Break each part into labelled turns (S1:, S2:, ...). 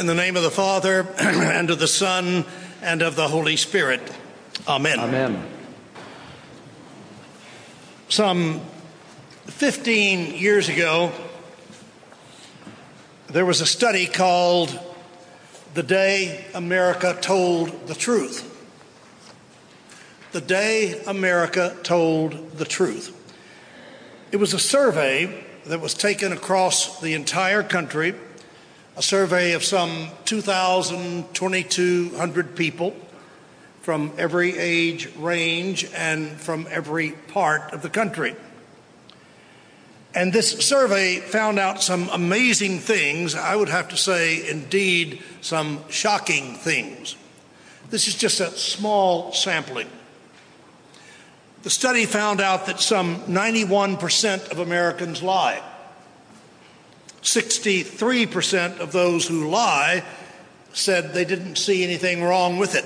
S1: In the name of the Father, and of the Son, and of the Holy Spirit. Amen.
S2: Amen.
S1: Some 15 years ago, there was a study called The Day America Told the Truth. The Day America Told the Truth. It was a survey that was taken across the entire country, a survey of some 2,000, 2,200 people from every age range and from every part of the country. And this survey found out some amazing things, I would have to say, indeed, some shocking things. This is just a small sampling. The study found out that some 91% of Americans lie. 63% of those who lie said they didn't see anything wrong with it.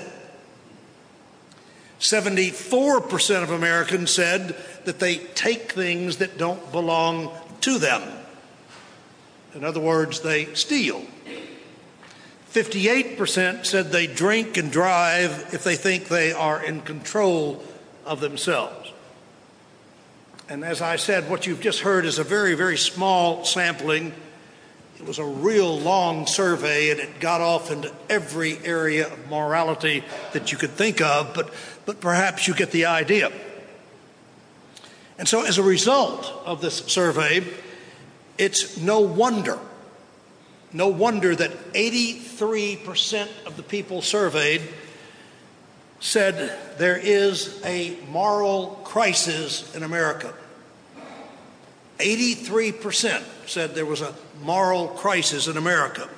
S1: 74% of Americans said that they take things that don't belong to them. In other words, they steal. 58% said they drink and drive if they think they are in control of themselves. And as I said, what you've just heard is a very, very small sampling. It was a real long survey and it got off into every area of morality that you could think of, but, but perhaps you get the idea. And so, as a result of this survey, it's no wonder, no wonder that 83% of the people surveyed said there is a moral crisis in America. 83% said there was a moral crisis in America.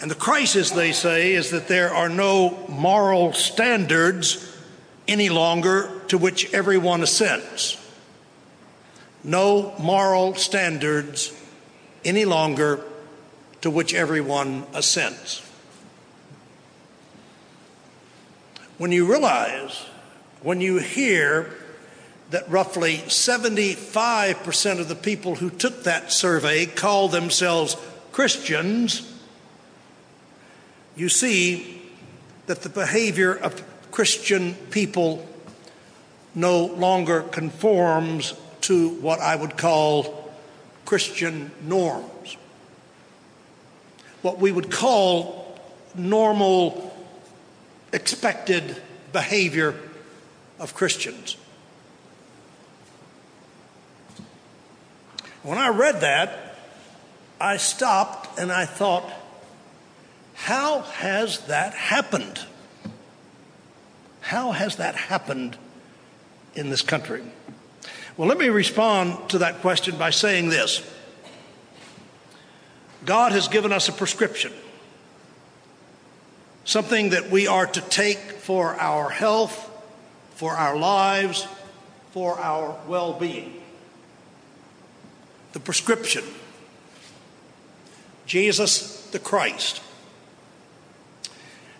S1: And the crisis, they say, is that there are no moral standards any longer to which everyone assents. No moral standards any longer to which everyone assents. When you realize, when you hear that roughly 75% of the people who took that survey call themselves Christians, you see that the behavior of Christian people no longer conforms to what I would call Christian norms. What we would call normal, expected behavior of Christians. When I read that, I stopped and I thought, how has that happened? How has that happened in this country? Well, let me respond to that question by saying this God has given us a prescription, something that we are to take for our health, for our lives, for our well being. The prescription Jesus the Christ.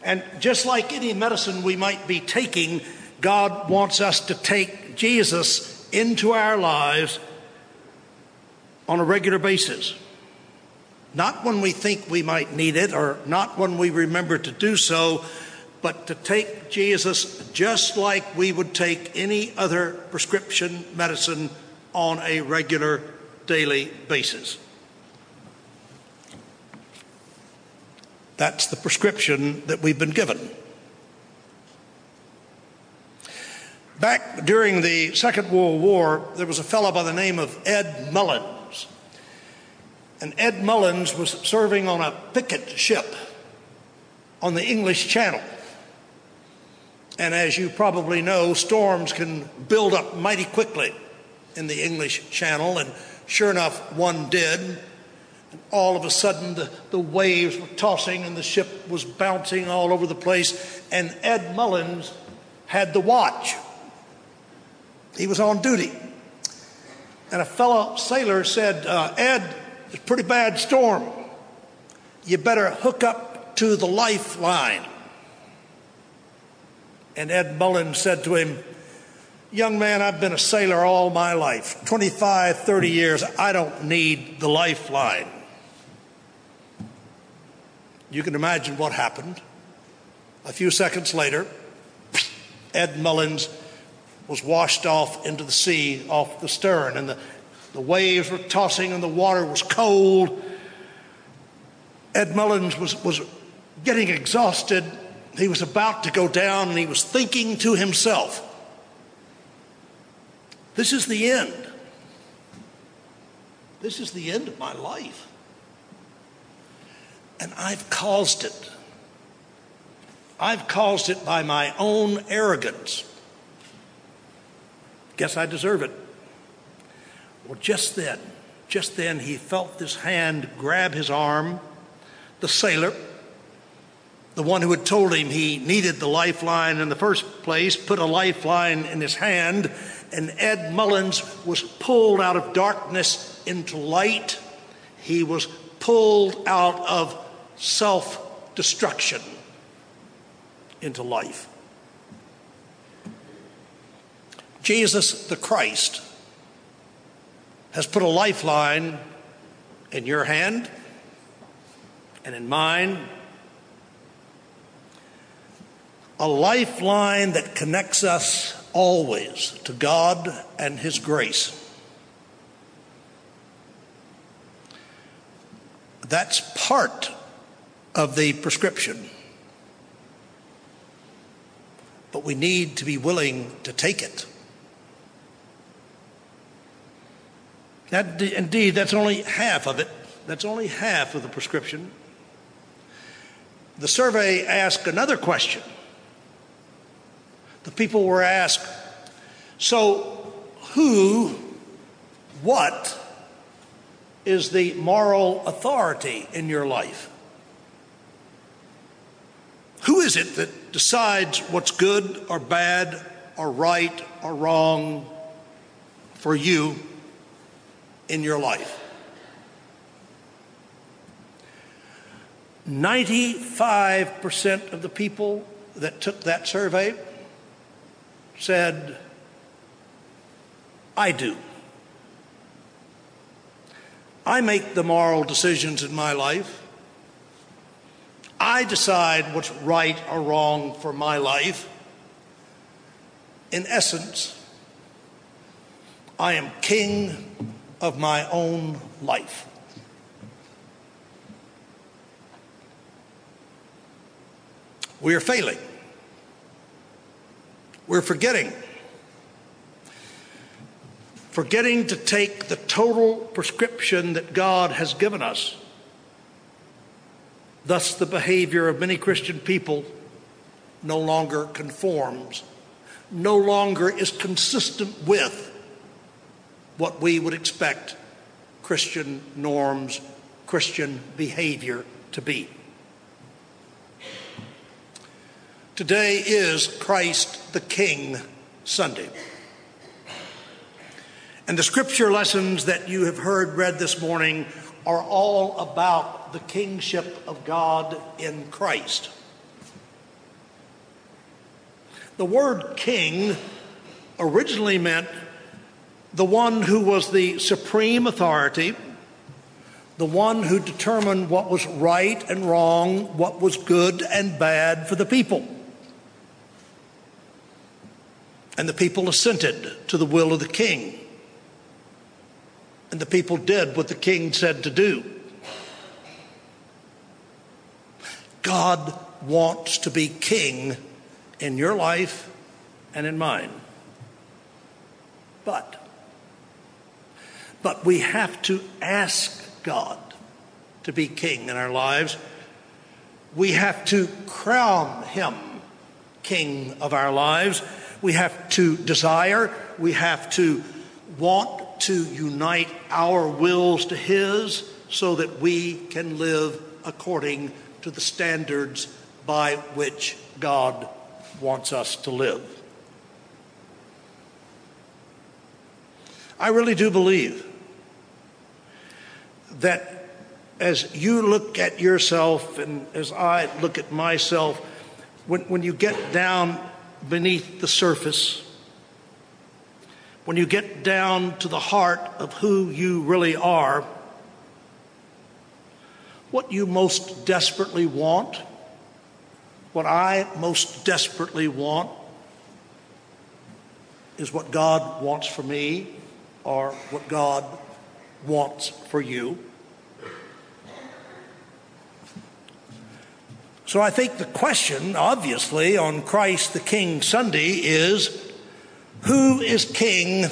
S1: And just like any medicine we might be taking, God wants us to take Jesus into our lives on a regular basis. Not when we think we might need it or not when we remember to do so, but to take Jesus just like we would take any other prescription medicine on a regular daily basis. That's the prescription that we've been given. Back during the Second World War, there was a fellow by the name of Ed Mullins. And Ed Mullins was serving on a picket ship on the English Channel. And as you probably know, storms can build up mighty quickly in the English Channel. And sure enough, one did. And all of a sudden, the, the waves were tossing and the ship was bouncing all over the place. And Ed Mullins had the watch. He was on duty. And a fellow sailor said, uh, Ed, it's a pretty bad storm. You better hook up to the lifeline. And Ed Mullins said to him, Young man, I've been a sailor all my life 25, 30 years. I don't need the lifeline. You can imagine what happened. A few seconds later, Ed Mullins was washed off into the sea off the stern, and the, the waves were tossing, and the water was cold. Ed Mullins was, was getting exhausted. He was about to go down, and he was thinking to himself, This is the end. This is the end of my life. And I've caused it. I've caused it by my own arrogance. Guess I deserve it. Well, just then, just then, he felt this hand grab his arm. The sailor, the one who had told him he needed the lifeline in the first place, put a lifeline in his hand, and Ed Mullins was pulled out of darkness into light. He was pulled out of self destruction into life. Jesus the Christ has put a lifeline in your hand and in mine. A lifeline that connects us always to God and His grace. That's part of the prescription. But we need to be willing to take it. That, indeed, that's only half of it. That's only half of the prescription. The survey asked another question. The people were asked, so who, what is the moral authority in your life? Who is it that decides what's good or bad or right or wrong for you in your life. 95% of the people that took that survey said, I do. I make the moral decisions in my life. I decide what's right or wrong for my life. In essence, I am king of my own life. We are failing. We're forgetting. Forgetting to take the total prescription that God has given us. Thus, the behavior of many Christian people no longer conforms, no longer is consistent with what we would expect Christian norms, Christian behavior to be. Today is Christ the King Sunday. And the scripture lessons that you have heard read this morning are all about the kingship of God in Christ. The word king originally meant the one who was the supreme authority, the one who determined what was right and wrong, what was good and bad for the people. And the people assented to the will of the king. And the people did what the king said to do. God wants to be king in your life and in mine. But but we have to ask God to be king in our lives. We have to crown him king of our lives. We have to desire, we have to want to unite our wills to his so that we can live according to the standards by which God wants us to live. I really do believe that as you look at yourself and as I look at myself, when, when you get down beneath the surface, when you get down to the heart of who you really are, what you most desperately want, what I most desperately want, is what God wants for me or what God wants for you. So I think the question, obviously, on Christ the King Sunday is who is king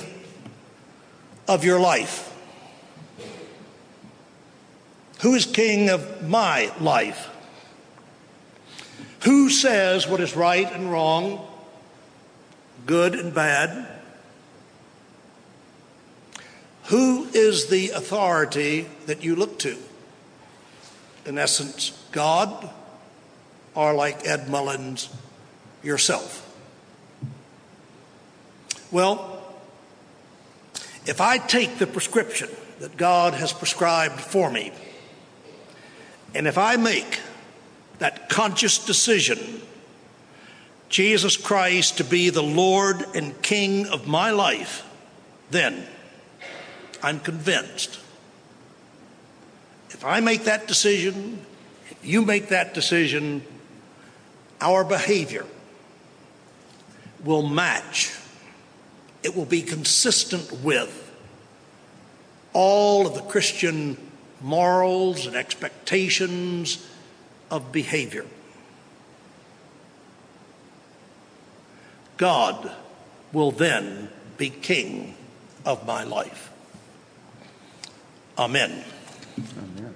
S1: of your life? Who is king of my life? Who says what is right and wrong, good and bad? Who is the authority that you look to? In essence, God, or like Ed Mullins, yourself? Well, if I take the prescription that God has prescribed for me, and if I make that conscious decision, Jesus Christ to be the Lord and King of my life, then I'm convinced. If I make that decision, if you make that decision, our behavior will match, it will be consistent with all of the Christian morals and expectations of behavior. God will then be king of my life. Amen.
S2: Amen.